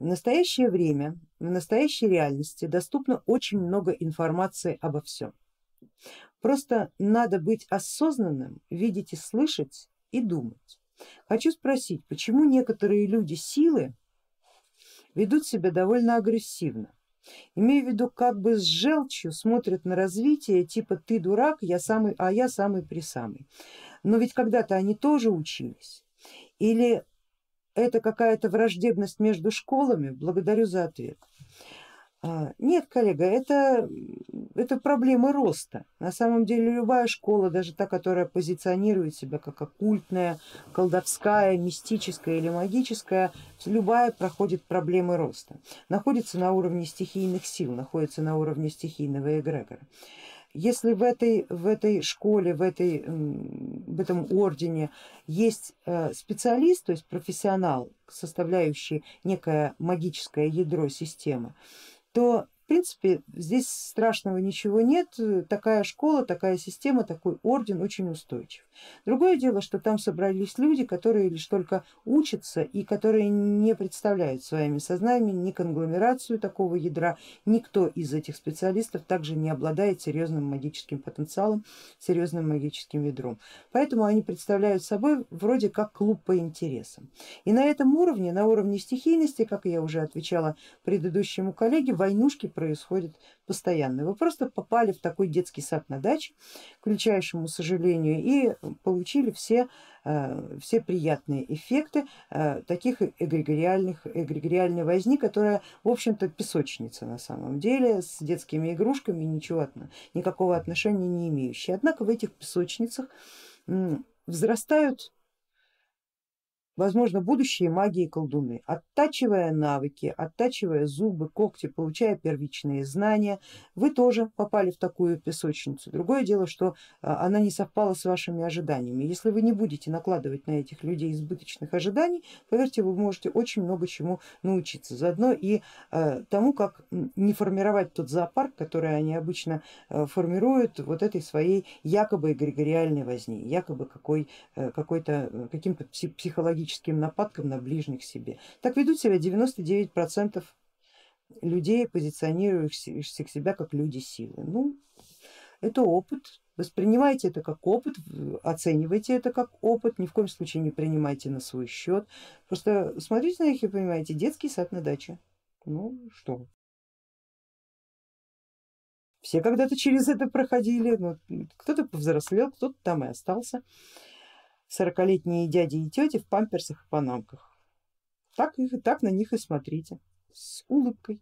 В настоящее время, в настоящей реальности доступно очень много информации обо всем. Просто надо быть осознанным, видеть и слышать и думать. Хочу спросить, почему некоторые люди силы ведут себя довольно агрессивно? Имею в виду как бы с желчью смотрят на развитие типа ты дурак, я самый, а я самый присамый. Но ведь когда-то они тоже учились. Или это какая-то враждебность между школами? Благодарю за ответ. А, нет, коллега, это, это проблема роста. На самом деле любая школа, даже та, которая позиционирует себя как оккультная, колдовская, мистическая или магическая, любая проходит проблемы роста. Находится на уровне стихийных сил, находится на уровне стихийного эгрегора. Если в этой, в этой школе, в, этой, в этом ордене есть э, специалист, то есть профессионал, составляющий некое магическое ядро системы, то принципе здесь страшного ничего нет, такая школа, такая система, такой орден очень устойчив. Другое дело, что там собрались люди, которые лишь только учатся и которые не представляют своими сознаниями ни конгломерацию такого ядра, никто из этих специалистов также не обладает серьезным магическим потенциалом, серьезным магическим ядром. Поэтому они представляют собой вроде как клуб по интересам. И на этом уровне, на уровне стихийности, как я уже отвечала предыдущему коллеге, войнушки происходит постоянно. Вы просто попали в такой детский сад на даче, к величайшему сожалению, и получили все, э, все приятные эффекты э, таких эгрегориальных, эгрегориальной возни, которая в общем-то песочница на самом деле, с детскими игрушками, ничего, никакого отношения не имеющая. Однако в этих песочницах взрастают возможно, будущие маги и колдуны, оттачивая навыки, оттачивая зубы, когти, получая первичные знания, вы тоже попали в такую песочницу. Другое дело, что а, она не совпала с вашими ожиданиями. Если вы не будете накладывать на этих людей избыточных ожиданий, поверьте, вы можете очень много чему научиться. Заодно и а, тому, как не формировать тот зоопарк, который они обычно а, формируют вот этой своей якобы эгрегориальной возни, якобы какой, какой-то каким-то психологическим психическим нападкам на ближних себе. Так ведут себя 99% людей, позиционирующих себя как люди силы. Ну, это опыт, воспринимайте это как опыт, оценивайте это как опыт, ни в коем случае не принимайте на свой счет. Просто смотрите на них и понимаете, детский сад на даче. Ну что, все когда-то через это проходили, но кто-то повзрослел, кто-то там и остался сорокалетние дяди и тети в памперсах и панамках. Так, их, так на них и смотрите, с улыбкой.